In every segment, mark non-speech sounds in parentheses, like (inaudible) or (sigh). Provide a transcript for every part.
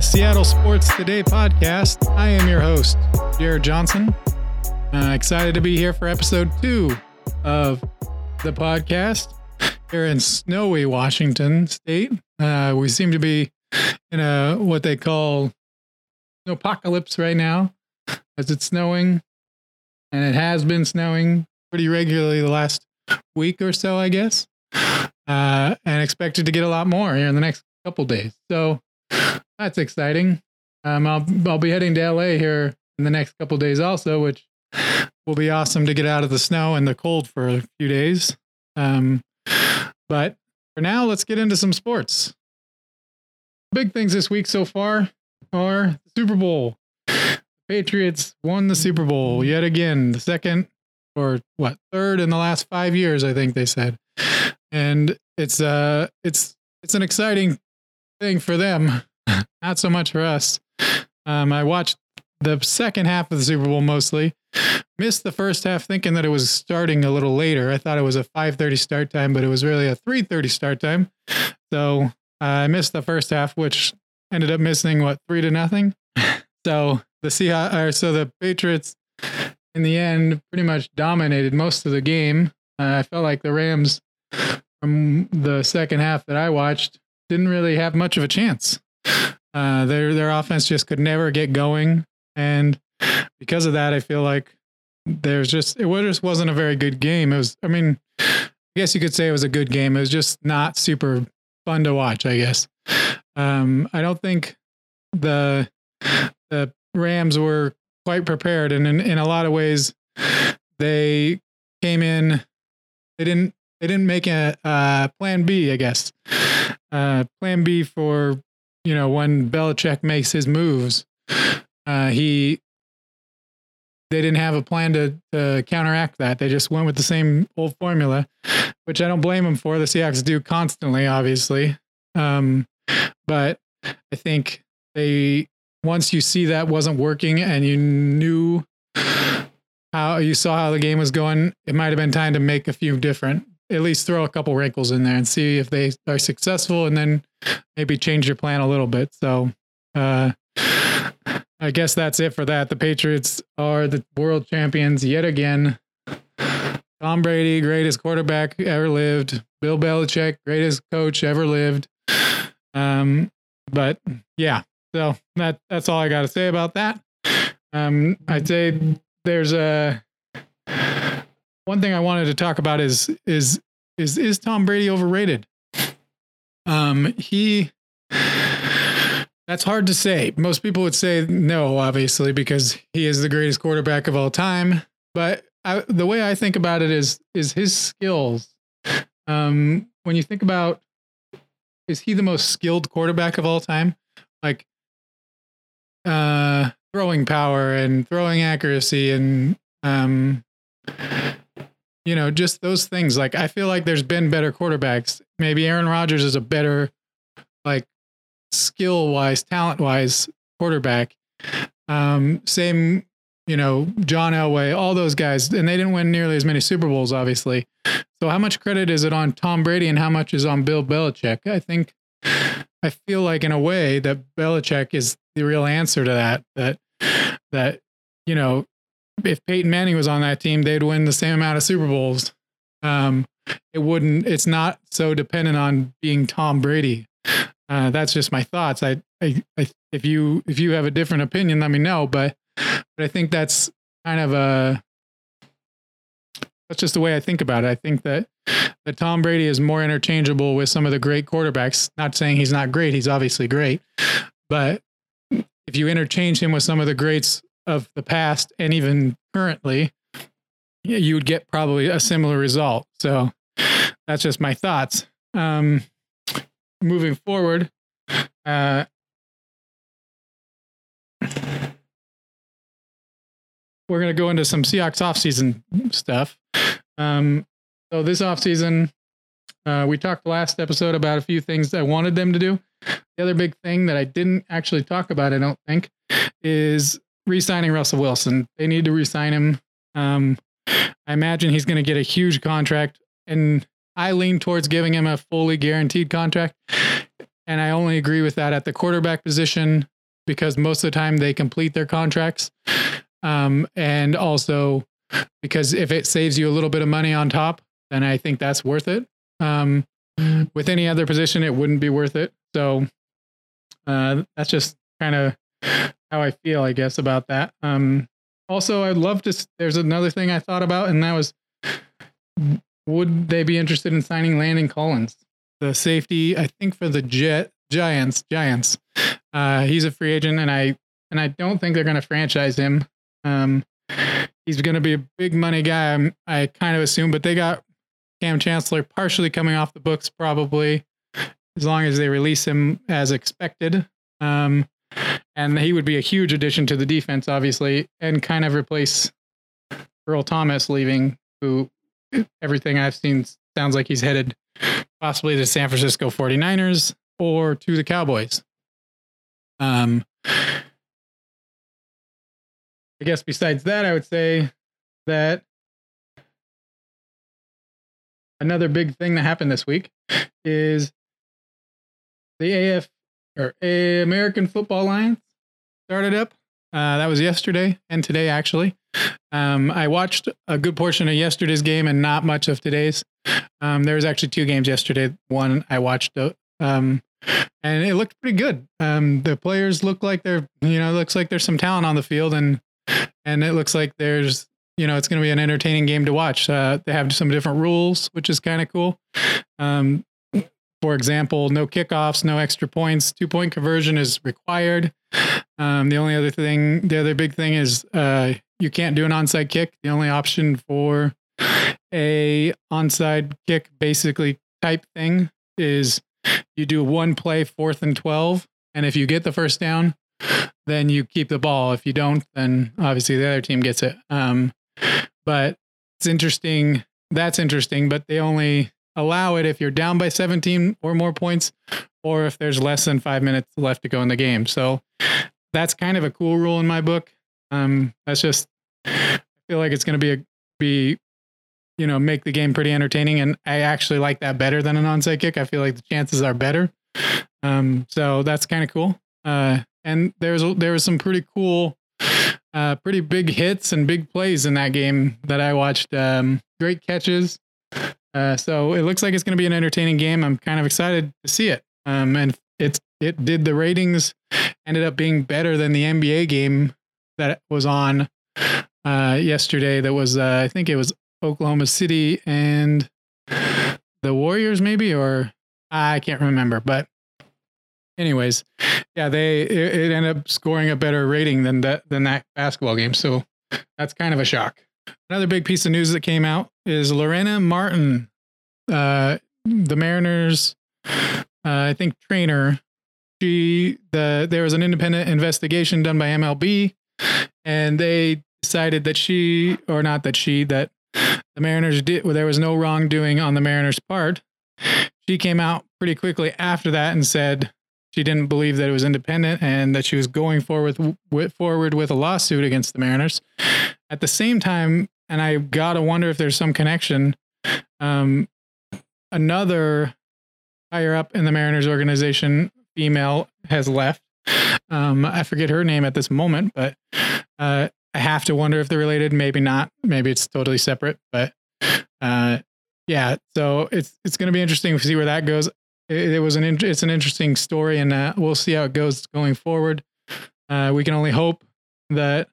Seattle Sports Today podcast. I am your host, Jared Johnson. Uh, excited to be here for episode two of the podcast here in snowy Washington State. Uh, we seem to be in a what they call apocalypse right now, as it's snowing, and it has been snowing pretty regularly the last week or so, I guess, uh, and expected to get a lot more here in the next couple days. So that's exciting. Um, I'll I'll be heading to LA here in the next couple days also, which will be awesome to get out of the snow and the cold for a few days. Um, but for now, let's get into some sports. Big things this week so far are the Super Bowl. Patriots won the Super Bowl yet again, the second or what third in the last five years, I think they said, and it's uh it's it's an exciting thing for them, (laughs) not so much for us. Um, I watched the second half of the Super Bowl mostly. Missed the first half thinking that it was starting a little later. I thought it was a 5:30 start time, but it was really a 3:30 start time. So uh, I missed the first half, which ended up missing what three to nothing. (laughs) So the Seahawks, or so the Patriots, in the end, pretty much dominated most of the game. Uh, I felt like the Rams, from the second half that I watched, didn't really have much of a chance. (laughs) Uh, their their offense just could never get going, and because of that, I feel like there's just it just wasn't a very good game. It was, I mean, I guess you could say it was a good game. It was just not super fun to watch. I guess. Um, I don't think the the Rams were quite prepared, and in, in a lot of ways, they came in. They didn't. They didn't make a plan B. I guess uh, plan B for you know when Belichick makes his moves. Uh, he they didn't have a plan to, to counteract that. They just went with the same old formula, which I don't blame them for. The Seahawks do constantly, obviously. Um, but I think they once you see that wasn't working and you knew how you saw how the game was going, it might have been time to make a few different, at least throw a couple wrinkles in there and see if they are successful and then maybe change your plan a little bit. So, uh, I guess that's it for that. The Patriots are the world champions yet again. Tom Brady, greatest quarterback ever lived. Bill Belichick, greatest coach ever lived. Um, but yeah, so that that's all I got to say about that. Um, I'd say there's a one thing I wanted to talk about is is is is Tom Brady overrated? Um, he that's hard to say. Most people would say no, obviously, because he is the greatest quarterback of all time. But I, the way I think about it is is his skills. Um, when you think about, is he the most skilled quarterback of all time? Like, uh, throwing power and throwing accuracy and um, you know, just those things. Like, I feel like there's been better quarterbacks. Maybe Aaron Rodgers is a better, like, skill wise, talent wise quarterback. Um, same, you know, John Elway, all those guys, and they didn't win nearly as many Super Bowls, obviously. So, how much credit is it on Tom Brady and how much is on Bill Belichick? I think I feel like, in a way, that Belichick is the real answer to that. That that you know, if Peyton Manning was on that team, they'd win the same amount of Super Bowls. Um, it wouldn't. It's not so dependent on being Tom Brady. Uh, that's just my thoughts. I, I, I, if you if you have a different opinion, let me know. But but I think that's kind of a that's just the way I think about it. I think that that Tom Brady is more interchangeable with some of the great quarterbacks. Not saying he's not great; he's obviously great. But if you interchange him with some of the greats of the past and even currently, you would get probably a similar result. So that's just my thoughts. Um, moving forward, uh, we're going to go into some Seahawks offseason stuff. Um, so this offseason, uh, we talked last episode about a few things that I wanted them to do. The other big thing that I didn't actually talk about, I don't think, is re-signing Russell Wilson. They need to re-sign him. Um, I imagine he's going to get a huge contract, and I lean towards giving him a fully guaranteed contract. and I only agree with that at the quarterback position because most of the time they complete their contracts. Um, and also because if it saves you a little bit of money on top, then I think that's worth it. Um, with any other position, it wouldn't be worth it. So uh, that's just kind of how I feel, I guess, about that. Um, also, I'd love to. There's another thing I thought about, and that was would they be interested in signing Landon Collins, the safety? I think for the Jet Giants. Giants. Uh, he's a free agent, and I and I don't think they're going to franchise him. Um, he's going to be a big money guy. I'm, I kind of assume, but they got Kam Chancellor partially coming off the books, probably as long as they release him as expected. Um, and he would be a huge addition to the defense, obviously, and kind of replace Earl Thomas leaving, who everything I've seen sounds like he's headed possibly to San Francisco 49ers or to the Cowboys. Um, I guess besides that, I would say that another big thing that happened this week is the AF or a American Football Alliance started up. Uh, that was yesterday and today, actually. Um, I watched a good portion of yesterday's game and not much of today's. Um, there was actually two games yesterday. One I watched, uh, um, and it looked pretty good. Um, the players look like they're, you know, looks like there's some talent on the field, and and it looks like there's, you know, it's going to be an entertaining game to watch. Uh, they have some different rules, which is kind of cool. Um, for example, no kickoffs, no extra points. Two point conversion is required. Um, the only other thing, the other big thing is uh, you can't do an onside kick. The only option for a onside kick, basically type thing, is you do one play fourth and twelve, and if you get the first down, then you keep the ball. If you don't, then obviously the other team gets it. Um, but it's interesting. That's interesting, but they only allow it if you're down by 17 or more points or if there's less than five minutes left to go in the game. So that's kind of a cool rule in my book. Um, that's just, I feel like it's going to be a, be, you know, make the game pretty entertaining. And I actually like that better than an onside kick. I feel like the chances are better. Um, so that's kind of cool. Uh, and there's, there was some pretty cool, uh, pretty big hits and big plays in that game that I watched. Um, great catches. Uh, so it looks like it's going to be an entertaining game. I'm kind of excited to see it. Um, and it's it did the ratings ended up being better than the NBA game that was on uh, yesterday. That was uh, I think it was Oklahoma City and the Warriors, maybe, or I can't remember. But anyways, yeah, they it, it ended up scoring a better rating than that than that basketball game. So that's kind of a shock. Another big piece of news that came out is Lorena Martin, uh, the Mariners, uh, I think trainer. She the there was an independent investigation done by MLB, and they decided that she or not that she that the Mariners did well, there was no wrongdoing on the Mariners' part. She came out pretty quickly after that and said she didn't believe that it was independent and that she was going forward with, forward with a lawsuit against the Mariners. At the same time, and I gotta wonder if there's some connection. Um, another higher up in the Mariners organization, female, has left. Um, I forget her name at this moment, but uh, I have to wonder if they're related. Maybe not. Maybe it's totally separate. But uh, yeah, so it's it's going to be interesting to see where that goes. It, it was an it's an interesting story, and uh, we'll see how it goes going forward. Uh, we can only hope that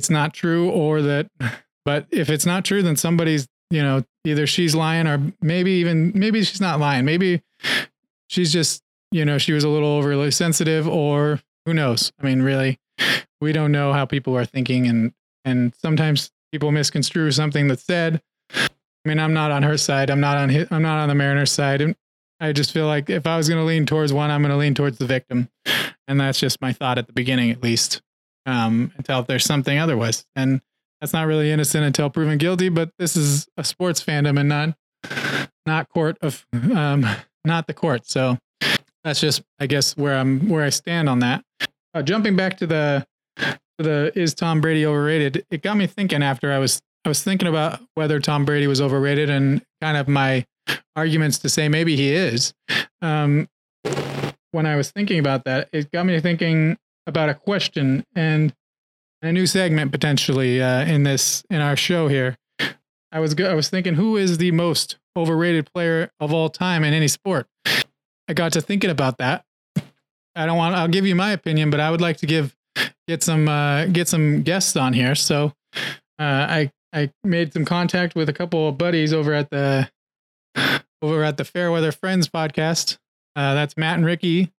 it's not true or that (sighs) but if it's not true, then somebody's, you know, either she's lying or maybe even, maybe she's not lying. Maybe she's just, you know, she was a little overly sensitive or who knows? I mean, really, we don't know how people are thinking. And, and sometimes people misconstrue something that's said. I mean, I'm not on her side. I'm not on his, I'm not on the Mariners side. And I just feel like if I was going to lean towards one, I'm going to lean towards the victim. And that's just my thought at the beginning, at least, um, until there's something otherwise. And that's not really innocent until proven guilty. But this is a sports fandom and not not court of um, not the court. So that's just I guess where I'm where I stand on that. Uh, jumping back to the to the is Tom Brady overrated? It got me thinking after I was I was thinking about whether Tom Brady was overrated and kind of my arguments to say maybe he is. Um, when I was thinking about that, it got me thinking about a question and a new segment potentially uh, in this in our show here. I was I was thinking, who is the most overrated player of all time in any sport? I got to thinking about that. I don't want. I'll give you my opinion, but I would like to give get some uh, get some guests on here. So uh, I I made some contact with a couple of buddies over at the over at the Fairweather Friends podcast. Uh, that's Matt and Ricky,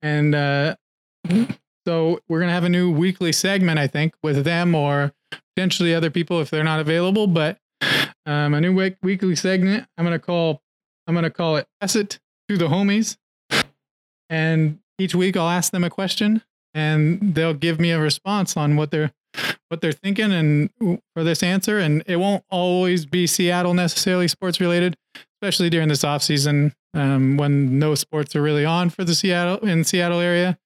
and uh, so we're gonna have a new weekly segment, I think, with them or potentially other people if they're not available. But um, a new week- weekly segment. I'm gonna call I'm gonna call it "Pass It to the Homies," and each week I'll ask them a question, and they'll give me a response on what they're what they're thinking and for this answer. And it won't always be Seattle necessarily sports related, especially during this off season um, when no sports are really on for the Seattle in Seattle area.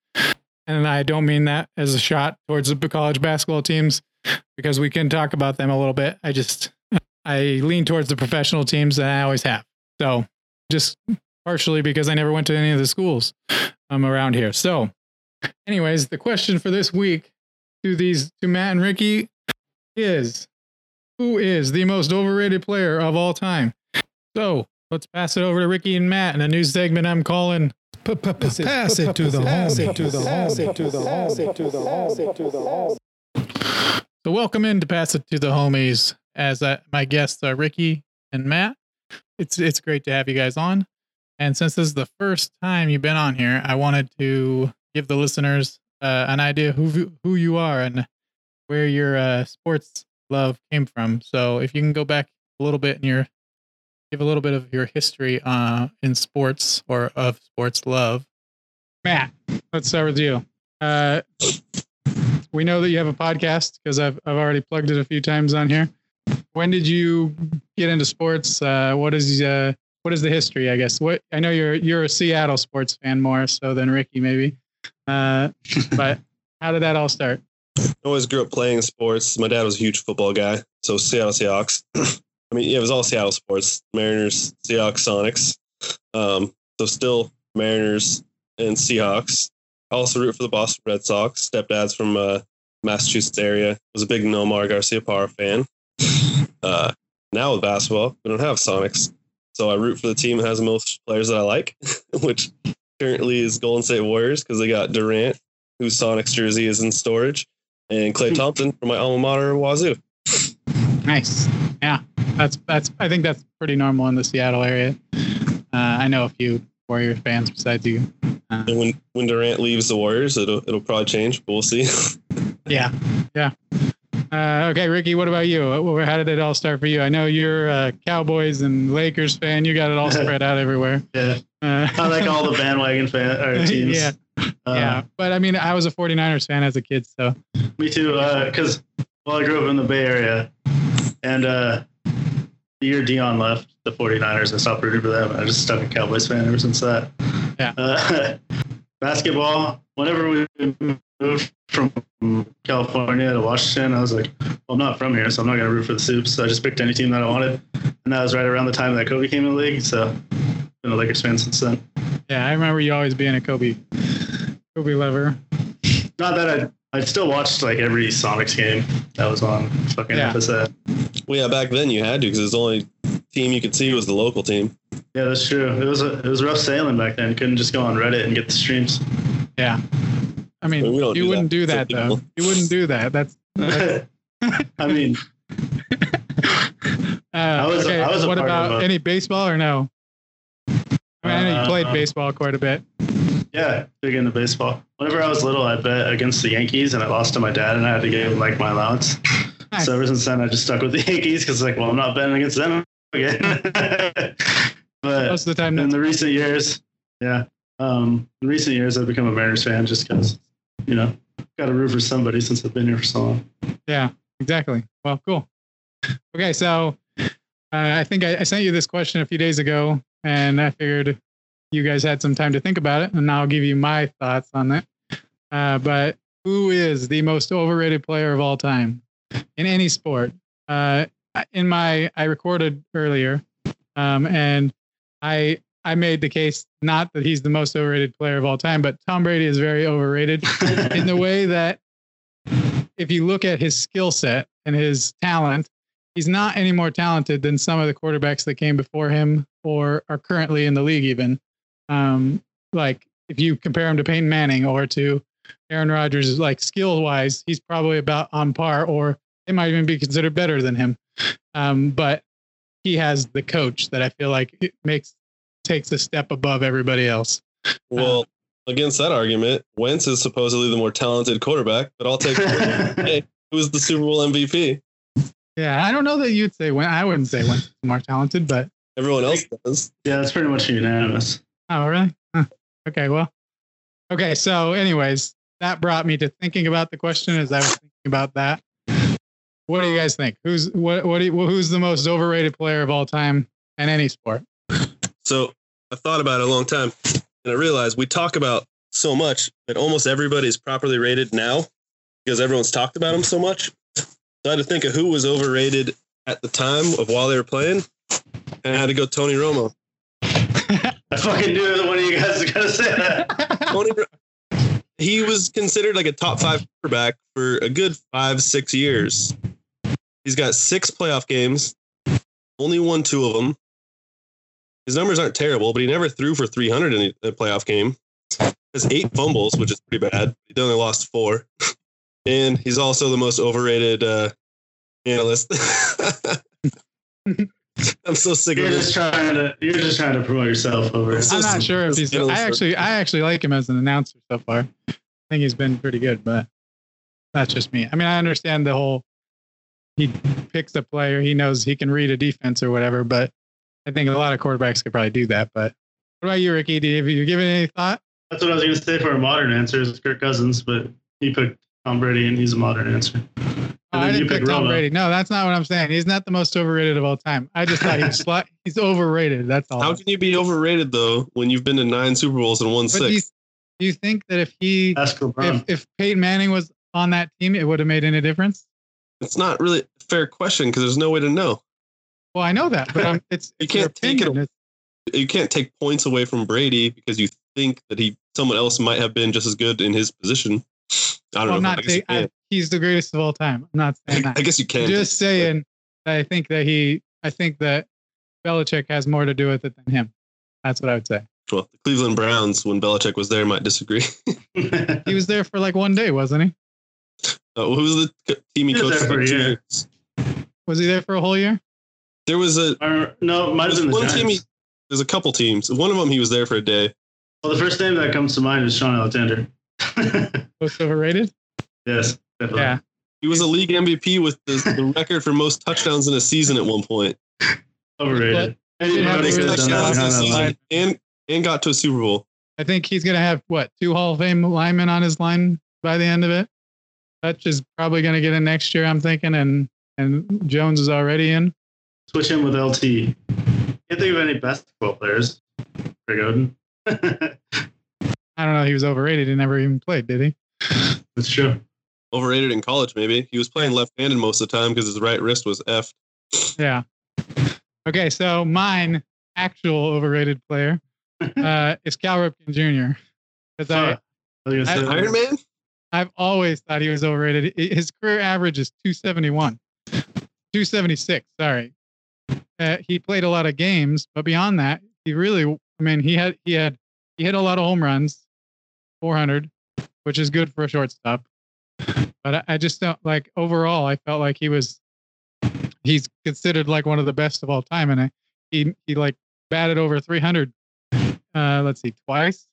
And I don't mean that as a shot towards the college basketball teams because we can talk about them a little bit. I just I lean towards the professional teams that I always have. So just partially because I never went to any of the schools um, around here. So, anyways, the question for this week to these to Matt and Ricky is who is the most overrated player of all time? So let's pass it over to Ricky and Matt in a new segment I'm calling Pass it to the home. So welcome in to pass it to the homies as uh, my guests are Ricky and Matt. It's it's great to have you guys on. And since this is the first time you've been on here, I wanted to give the listeners uh, an idea who who you are and where your uh, sports love came from. So if you can go back a little bit in your give a little bit of your history uh, in sports or of sports love. Matt, let's start with you. Uh, we know that you have a podcast because I've I've already plugged it a few times on here. When did you get into sports? Uh, what is uh, what is the history? I guess what I know you're you're a Seattle sports fan more so than Ricky maybe, uh, (laughs) but how did that all start? I always grew up playing sports. My dad was a huge football guy, so Seattle Seahawks. (clears throat) I mean, yeah, it was all Seattle sports: Mariners, Seahawks, Sonics. Um, so still Mariners and Seahawks. I also root for the Boston Red Sox. Stepdad's from uh, Massachusetts area. Was a big Nomar Garciaparra fan. Uh, now with basketball, we don't have Sonics, so I root for the team that has the most players that I like, (laughs) which currently is Golden State Warriors because they got Durant, whose Sonics jersey is in storage, and Klay Thompson from my alma mater, Wazoo. Nice. Yeah, that's that's. I think that's pretty normal in the Seattle area. Uh, I know a few Warriors fans besides you. Uh, And when when Durant leaves the Warriors, it'll it'll probably change. But we'll see. (laughs) yeah, yeah. Uh, okay, Ricky, what about you? How did it all start for you? I know you're a Cowboys and Lakers fan. You got it all spread out everywhere. (laughs) Yeah, Uh, I like all the (laughs) bandwagon fan or teams. yeah, Uh, yeah. But I mean, I was a 49ers fan as a kid, so Me too. Because well, I grew up in the Bay Area, and uh, the year Dion left the 49ers, I stopped rooting for them. I just stuck a Cowboys fan ever since that. Yeah. Uh, (laughs) basketball. Whenever we moved from California to Washington, I was like, well, I'm not from here, so I'm not going to root for the Soups. So I just picked any team that I wanted, and that was right around the time that Kobe came in the league. So been a Lakers fan since then. yeah, I remember you always being a Kobe, Kobe lover. Not that I I still watched like every Sonics game that was on fucking Yeah. FSA. well, yeah, back then you had to because the only team you could see was the local team. Yeah, that's true. It was a, it was rough sailing back then. You couldn't just go on Reddit and get the streams. Yeah. I mean, Well, we you do wouldn't that. do that though. people. You wouldn't do that. That's. (laughs) I mean, (laughs) Uh, was okay. I was what part about a- any baseball or no? I mean, I know you played Uh, baseball quite a bit. yeah, big into baseball. Whenever I was little, I bet against the Yankees, and I lost to my dad, and I had to give him like my allowance. Nice. So ever since then, I just stuck with the (laughs) Yankees because like, well, I'm not betting against them again. (laughs) but Most of the time, in the recent years, yeah, um, in recent years, I've become a Mariners fan just because, you know, got to root for somebody since I've been here for so long. Yeah, exactly. Well, cool. Okay, so uh, I think I, I sent you this question a few days ago, and I figured you guys had some time to think about it, and I'll give you my thoughts on that. Uh, but who is the most overrated player of all time in any sport? Uh, in my, I recorded earlier, um, and I I made the case not that he's the most overrated player of all time, but Tom Brady is very overrated in the way that if you look at his skill set and his talent, he's not any more talented than some of the quarterbacks that came before him or are currently in the league, even. Um, like if you compare him to Peyton Manning or to Aaron Rodgers, like skill wise, he's probably about on par, or it might even be considered better than him. Um, but he has the coach that I feel like it makes takes a step above everybody else. Well, against that argument, Wentz is supposedly the more talented quarterback, but I'll take hey, (laughs) who's the Super Bowl MVP? Yeah, I don't know that you'd say when I wouldn't say Wentz is more talented, but Everyone else does. yeah, that's pretty much unanimous. Oh really? Huh. Okay, well, okay. So, anyways, that brought me to thinking about the question as I was thinking about that. What do you guys think? Who's what? What? Do you, who's the most overrated player of all time in any sport? So I thought about it a long time, and I realized we talk about so much that almost everybody is properly rated now because everyone's talked about them so much. So I had to think of who was overrated at the time of while they were playing, and I had to go Tony Romo. (laughs) I fucking knew that one of you guys was gonna say that. (laughs) He was considered like a top five quarterback for a good five, six years. He's got six playoff games, only won two of them. His numbers aren't terrible, but he never threw for 300 in a playoff game. Has eight fumbles, which is pretty bad. He only lost four. (laughs) And he's also the most overrated uh, analyst. (laughs) I'm so sick You're of just this. trying to you're just trying to promote yourself over. I'm not sure if he's. I actually, I actually like him as an announcer so far. I think he's been pretty good, but that's just me. I mean, I understand the whole. He picks a player. He knows he can read a defense or whatever, but I think a lot of quarterbacks could probably do that. But what about you, Ricky? Do you, have you given any thought? That's what I was gonna say for a modern answer is Kirk Cousins, but he picked Tom Brady and he's a modern answer. And I didn't you pick pick Tom Romo. Brady. No, that's not what I'm saying. He's not the most overrated of all time. I just thought he's (laughs) sli- he's overrated. That's all. How can you be overrated though when you've been to nine Super Bowls and won but six? do you think that if he Ask if if Peyton Manning was on that team, it would have made any difference? It's not really a fair question because there's no way to know. Well, I know that, but um, (laughs) it's You it's can't take it. It's- you can't take points away from Brady because you think that he someone else might have been just as good in his position. I don't well, I'm not I guess, I, can. He's the greatest of all time. I'm not saying that. I, guess you can. Just saying that I think that he, I think that Belichick has more to do with it than him. That's what I would say. Well, the Cleveland Browns, when Belichick was there, might disagree. (laughs) He was there for like one day, wasn't he? Uh, who was the co- team he He coached there for for a two years? Was he there for a whole year? There was a or, no, might have there's been the one team. He, there's a couple teams. One of them he was there for a day. Well, the first name that comes to mind is Shaun Alexander. (laughs) Most overrated? yes, definitely. Yeah. He was a league MVP with the, the (laughs) record for most touchdowns in a season at one point. Overrated. But- did have Anybody a could really have done that Touchdowns in a behind that season and and got to a Super Bowl. I think he's gonna have what two Hall of Fame linemen on his line by the end of it. Hutch is probably gonna get in next year, I'm thinking, and and Jones is already in. Switch him with LT. Can't think of any basketball players. Greg Oden. (laughs) I don't know. He was overrated. He never even played, did he? That's true. Overrated in college, maybe. He was playing left-handed most of the time because his right wrist was f. Yeah. Okay, so mine actual overrated player (laughs) uh, is Cal Ripken Jr. Because I Fuck. I was gonna say Iron Man. I've always thought he was overrated. His career average is 271, 276. Sorry. Uh, he played a lot of games, but beyond that, he really, I mean, he had, he had, he hit a lot of home runs, 400, which is good for a shortstop. But I, I just don't like overall, I felt like he was, he's considered like one of the best of all time. And I, he, he like batted over 300, uh, let's see, twice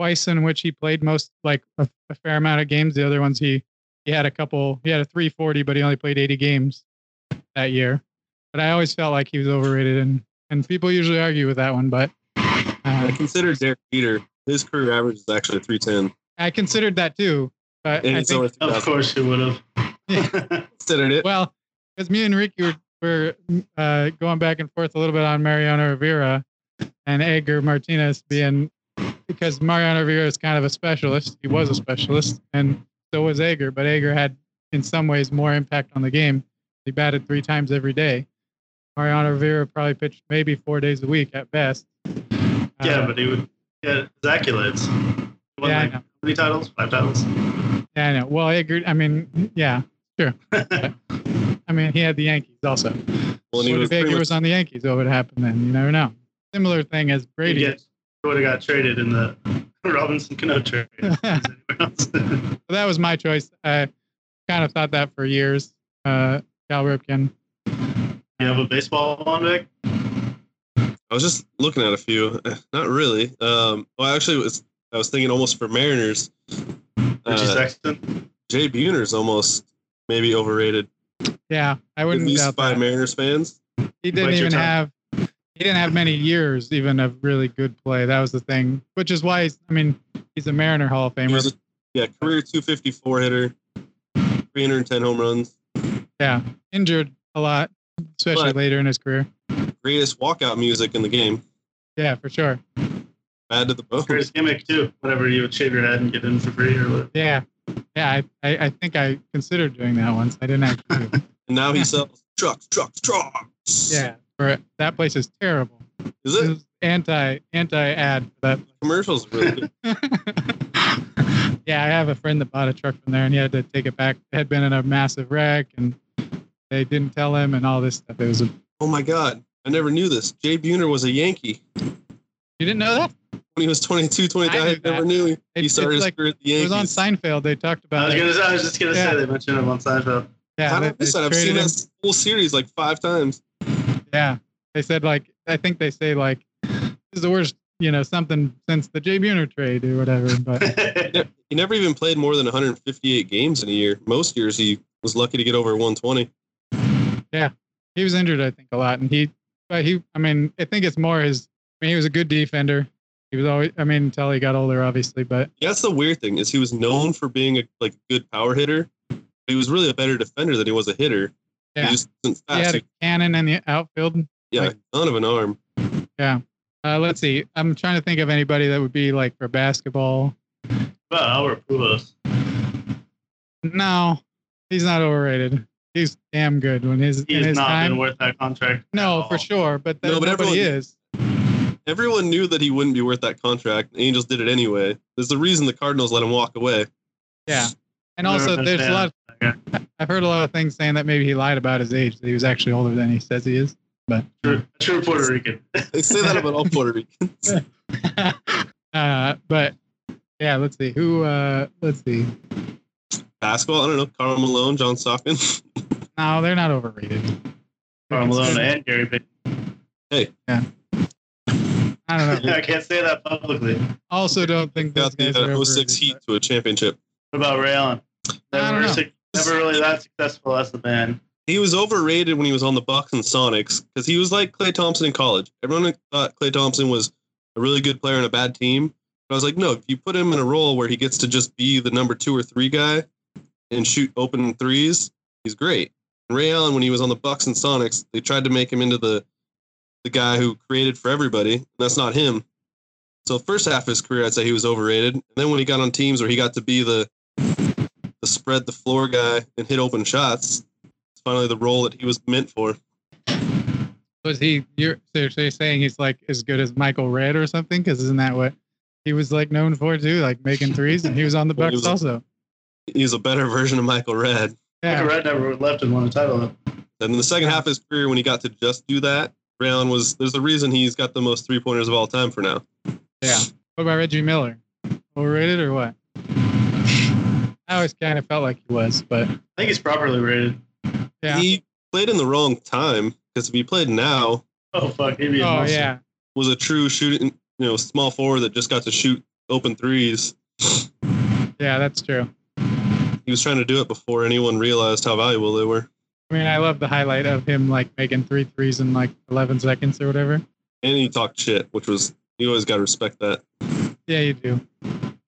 twice in which he played most like a, a fair amount of games. The other ones he he had a couple. He had a 340, but he only played 80 games that year. But I always felt like he was overrated, and and people usually argue with that one. But I uh, consider Derek Jeter. His career average is actually 310. I considered that too. But And I think, Of course you would have. (laughs) Considered it. well, because me and Ricky were, were uh, going back and forth a little bit on Mariano Rivera and Edgar Martinez being because Mariano Rivera is kind of a specialist. He was a specialist, and so was Edgar. But Edgar had, in some ways, more impact on the game. He batted three times every day. Mariano Rivera probably pitched maybe four days a week at best. Yeah, Uh, but he would get his accolades. He won Yeah, I like how many titles? Five titles. Yeah, I know. Well, I agree. I mean, yeah, sure. (laughs) I mean, he had the Yankees also. Well, and he what was if Baker much- was on the Yankees? What would happen then? You never know. Similar thing as He Brady. get, would have got traded in the (laughs) Robinson Cano trade. (laughs) So that was my choice. I kind of thought that for years. Uh, Cal Ripken. you have a baseball on Vic? I was just looking at a few. Not really. Um, well, actually, was I was thinking almost for Mariners. Richie Uh, Sexson? Jay Buhner's almost maybe overrated. Yeah, I wouldn't At least doubt by that. Mariners fans. He didn't even have. He didn't have many years even of really good play. That was the thing, which is why I mean he's a Mariner Hall of Famer. a, yeah, career 254 hitter, 310 home runs, yeah, injured a lot, especially But- later in his career. greatest walkout music in the game. Yeah, for sure. Bad to the bone. Greatest gimmick too. Whatever you would shave your head and get in for free or whatever. Yeah, yeah. I, I, I think I considered doing that once. I didn't actually. do. (laughs) And now he sells trucks, trucks, trucks. yeah, for that place is terrible. Is This it? is anti anti ad for that Commercials really good. (laughs) yeah, I have a friend that bought a truck from there, and he had to take it back. It had been in a massive wreck, and they didn't tell him, and all this stuff. It was. A, Oh my God. I never knew this. Jay Buhner was a Yankee. you didn't know that? When he was 22, 23, I I, never knew he, It's- he started it's his like- career at the It was on Seinfeld. They talked I about. was it. gonna. I was just gonna Yeah. say they mentioned him on Seinfeld. Yeah, How they, did I miss they that? I've seen traded him. that whole series like five times. Yeah, they said like I think they say like this is the worst, you know, something since the Jay Buhner trade or whatever. But (laughs) He never even played more than 158 games in a year. Most years he was lucky to get over 120. Yeah, he was injured, I think, a lot, and he, but he, I mean, I think it's more his. I mean, he was a good defender. He was always, I mean, until he got older, obviously, but That's the weird thing is he was known for being a like good power hitter. But he was really a better defender than he was a hitter. yeah, He just wasn't he had a cannon in the outfield. yeah, like- none of an arm. Yeah. Uh, let's see. I'm trying to think of anybody that would be like for basketball. Well, Albert Pujols. No, he's not overrated. He's damn good when his He in has his not time. been worth that contract. No, for sure, but, that, No, but nobody everyone- is. Everyone knew that he wouldn't be worth that contract. The Angels did it anyway. There's the reason the Cardinals let him walk away. Yeah, and also there's a lot. of. I've heard a lot of things saying that maybe he lied about his age. That he was actually older than he says he is. But True, true Puerto Rican. (laughs) They say that about all Puerto Ricans. (laughs) uh, but yeah, let's see who. Uh, let's see. Basketball, I don't know. Karl Malone, John Stockton. (laughs) No, they're not overrated. Karl Malone and Gary Payton. I don't know. (laughs) I can't say that publicly. Also, don't think those Got the guys are uh, 06 Heat to a championship. What about Ray Allen? Never, never really that successful as a band. He was overrated when he was on the Bucks and Sonics because he was like Klay Thompson in college. Everyone thought Klay Thompson was a really good player in a bad team. But I was like, no, if you put him in a role where he gets to just be the number two or three guy and shoot open threes, he's great. And Ray Allen, when he was on the Bucks and Sonics, they tried to make him into the the guy who created for everybody. And that's not him. So first half of his career, I'd say he was overrated. And then when he got on teams where he got to be the the spread the floor guy and hit open shots, it's finally the role that he was meant for. Was he? You're seriously saying he's like as good as Michael Redd or something? Because isn't that what he was like known for too? Like making threes, and he was on the Well, he Bucks was a- also. He's a better version of Michael Redd. Michael Yeah, Redd never left and won a title. And in the second half of his career, when he got to just do that, Ray Allen was there's a reason he's got the most three pointers of all time for now. yeah. What about Reggie Miller? Overrated or what? I always kind of felt like he was, but I think he's properly rated. yeah. He played in the wrong time because if he played now, Oh fuck, he'd be oh monster. yeah, was a true shooting, you know, small forward that just got to shoot open threes. yeah. That's true. He was trying to do it before anyone realized how valuable they were. I mean, I love the highlight of him like making three threes in like 11 seconds or whatever. And he talked shit, which was you always got to respect that. Yeah, you do.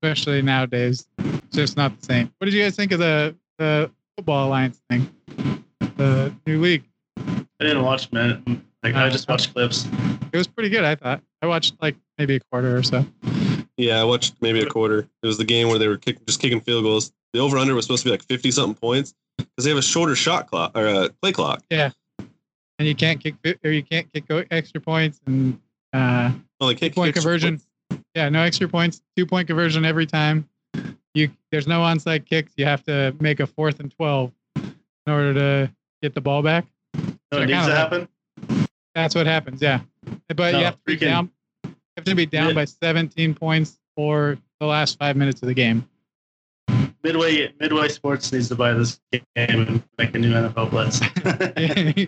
Especially nowadays. It's just not the same. What did you guys think of the, the football alliance thing? The new league. I didn't watch it. Like I just watched clips. It was pretty good, I thought. I watched like maybe a quarter or so. Yeah, I watched maybe a quarter. It was the game where they were kick, just kicking field goals. The over under was supposed to be like fifty something points because they have a shorter shot clock or a play clock. Yeah, and you can't kick or you can't kick extra points and uh like kick, point conversion. points? Yeah, no extra points. Two point conversion every time. You there's no onside kicks. You have to make a fourth and twelve in order to get the ball back. No, So it needs kinda to like- happen. That's what happens. Yeah, but No, you have to be freaking- down. You have to be down Mid- by 17 points for the last five minutes of the game. Midway Midway Sports needs to buy this game and make a new NFL blitz.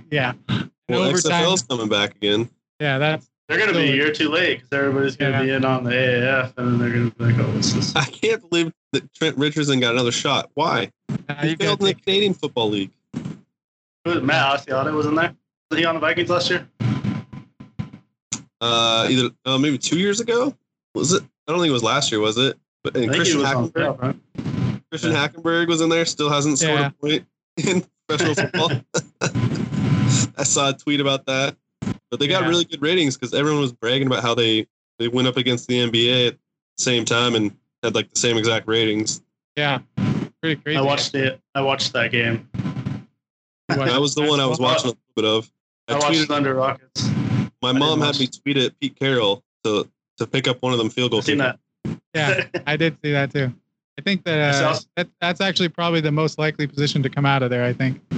(laughs) yeah. In (laughs) Well, overtime. XFL's coming back again. Yeah, that's they're going to be a year too late because everybody's going to Yeah. be in on the AAF, and then they're going to be like, "Oh, what's this?" I can't believe that Trent Richardson got another shot. Why? uh, He you failed in the take- Canadian Football League. Who was- Matt Asiata was in there. Was he on the Vikings last year? Uh, either uh, maybe two years ago. Was it? I don't think it was last year. Was it? But and I think Christian he was on Hackenberg, top, right? Christian Yeah. Hackenberg was in there. Still hasn't scored Yeah. a point in (laughs) professional football. (laughs) I saw a tweet about that. But they got Yeah. really good ratings because everyone was bragging about how they they went up against the NBA at the same time and had like the same exact ratings. Yeah. Pretty crazy. I watched it. I watched that game. You watched That was the one I was Well, watching a little bit of. I I watched tweeted. Thunder Rockets. My I mom had me tweet at Pete Carroll to to pick up one of them field goals. I've seen that. Yeah, I did see that too. I think that, uh, that that's actually probably the most likely position to come out of there. I think. I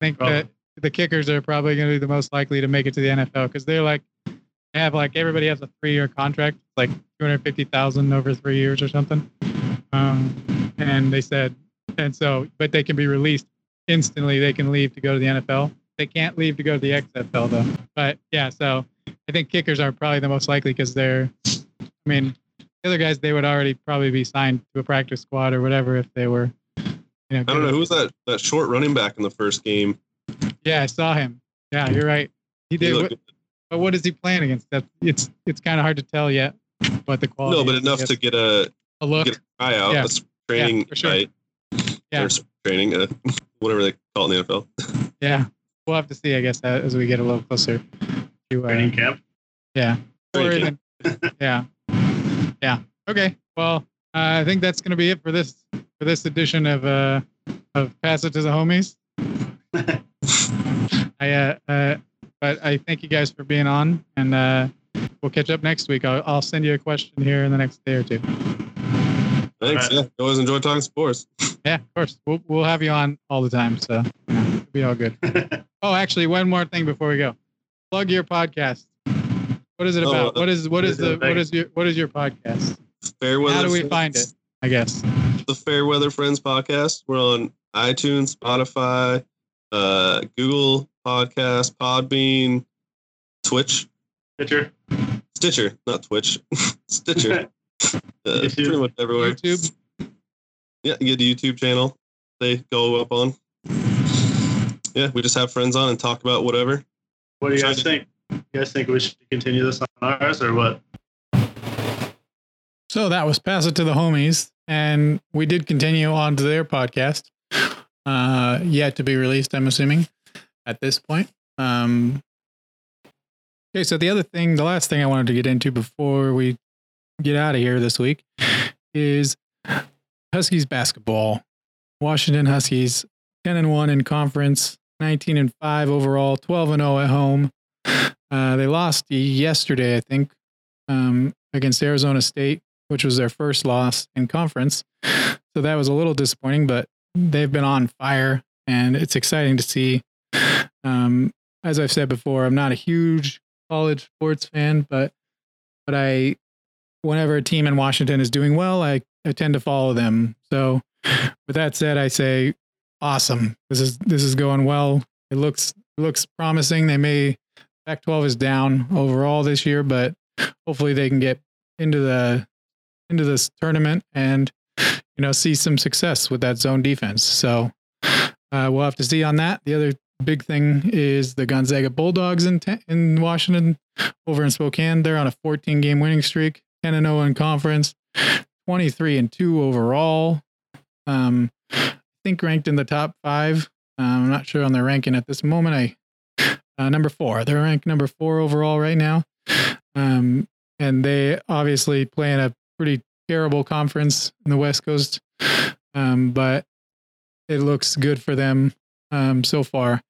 think Probably. that the kickers are probably going to be the most likely to make it to the NFL because they're like they have like everybody has a three-year contract, like two hundred fifty thousand over three years or something. Um, and they said, and so, but they can be released instantly. They can leave to go to the NFL. They can't leave to go to the XFL though. But yeah, so I think kickers are probably the most likely because they're. I mean, the other guys they would already probably be signed to a practice squad or whatever if they were. You know, I don't know who was that that short running back in the first game. Yeah, I saw him. Yeah, you're right. He He did. looked What, but what is he playing against? That it's it's kind of hard to tell yet. But the quality? no, but is, enough to get a a look. get a tryout. Yeah. A spring training for sure. site. Yeah. Or training, uh, (laughs) whatever they call it in the NFL. (laughs) Yeah, we'll have to see. I guess uh, as we get a little closer to uh, Training camp. yeah. Training even, yeah, yeah. Okay. Well, uh, I think that's gonna be it for this for this edition of uh of Pass It to the Homies. (laughs) I uh, uh but I thank you guys for being on, and uh, we'll catch up next week. I'll, I'll send you a question here in the next day or two. Thanks. Alright. Yeah, always enjoy talking sports. (laughs) Yeah, of course. We'll we'll have you on all the time, so you know, it'll be all good. (laughs) oh, actually, one more thing before we go. Plug your podcast. What is it Oh, about? uh, what is what is the what is your what is your podcast? Fairweather. How do we Friends, find it? I guess. The Fairweather Friends podcast. We're on iTunes, Spotify, uh, Google Podcast, Podbean, Twitch, Pitcher. Stitcher, not Twitch, (laughs) Stitcher. (laughs) Uh, YouTube. pretty much everywhere. YouTube. Yeah, you get a YouTube channel. They go up on. Yeah, we just have friends on and talk about whatever. What do you guys think? You guys think we should continue this on ours or what? So that was Pass It to the Homies. And we did continue on to their podcast. Uh, yet to be released, I'm assuming, at this point. Um, okay, so the other thing, the last thing I wanted to get into before we get out of here this week is Huskies basketball. Washington Huskies 10 and 1 in conference, 19 and 5 overall, 12 and 0 at home. Uh, they lost yesterday, I think, um, against Arizona State, which was their first loss in conference. So that was a little disappointing, but they've been on fire, and it's exciting to see. Um, as I've said before, I'm not a huge college sports fan, but but I, whenever a team in Washington is doing well, I, I tend to follow them. So, with that said, I say, awesome. This is this is going well. It looks it looks promising. They may Pac-12 is down overall this year, but hopefully they can get into the into this tournament and you know see some success with that zone defense. So uh, we'll have to see on that. The other big thing is the Gonzaga Bulldogs in in Washington over in Spokane. They're on a 14 game winning streak, 10 and 0 in conference, 23 and 2 overall. Um, I think ranked in the top five. Um, I'm not sure on their ranking at this moment. I uh, number four. They're ranked number four overall right now. Um, and they obviously play in a pretty terrible conference in the West Coast. Um, but it looks good for them um, so far.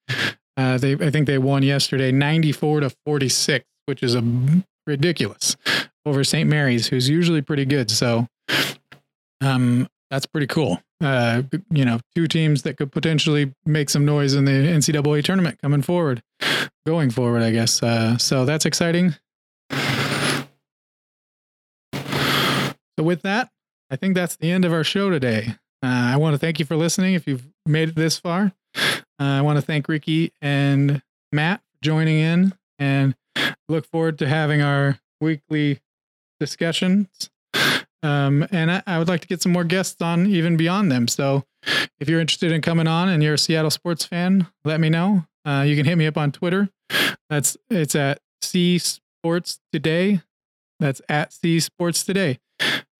Uh, they, I think they won yesterday, 94 to 46, which is a ridiculous over St. Mary's, who's usually pretty good. So, um, that's pretty cool. Uh, you know, two teams that could potentially make some noise in the NCAA tournament coming forward, going forward, I guess. Uh, so that's exciting. So with that, I think that's the end of our show today. Uh, I want to thank you for listening. If you've made it this far, uh, I want to thank Ricky and Matt for joining in, and look forward to having our weekly discussions. Um, and I, I, would like to get some more guests on even beyond them. So if you're interested in coming on and you're a Seattle sports fan, let me know. Uh, you can hit me up on Twitter. That's it's at Sea Sports Today. That's at Sea Sports Today.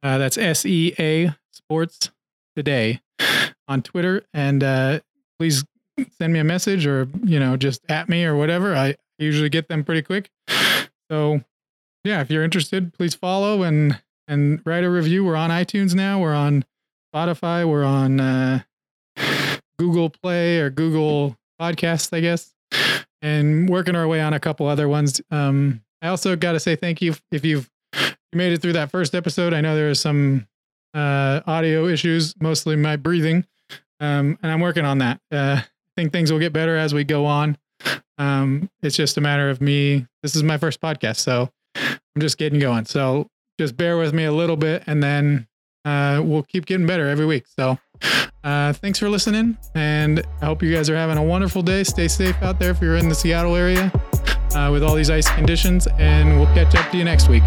Uh, that's S E A Sports Today on Twitter. And uh, please send me a message or you know just at me or whatever. I usually get them pretty quick. So yeah, if you're interested, please follow and and write a review. We're on iTunes now. We're on Spotify. We're on uh, (sighs) Google Play or Google Podcasts, I guess, and working our way on a couple other ones. Um, I also got to say thank you if you've you made it through that first episode. I know there are some uh, audio issues, mostly my breathing, um, and I'm working on that. Uh, I think things will get better as we go on. Um, it's just a matter of me. This is my first podcast, so I'm just getting going. So just bear with me a little bit and then uh, we'll keep getting better every week. So uh, thanks for listening. And I hope you guys are having a wonderful day. Stay safe out there if you're in the Seattle area uh, with all these ice conditions. And we'll catch up to you next week.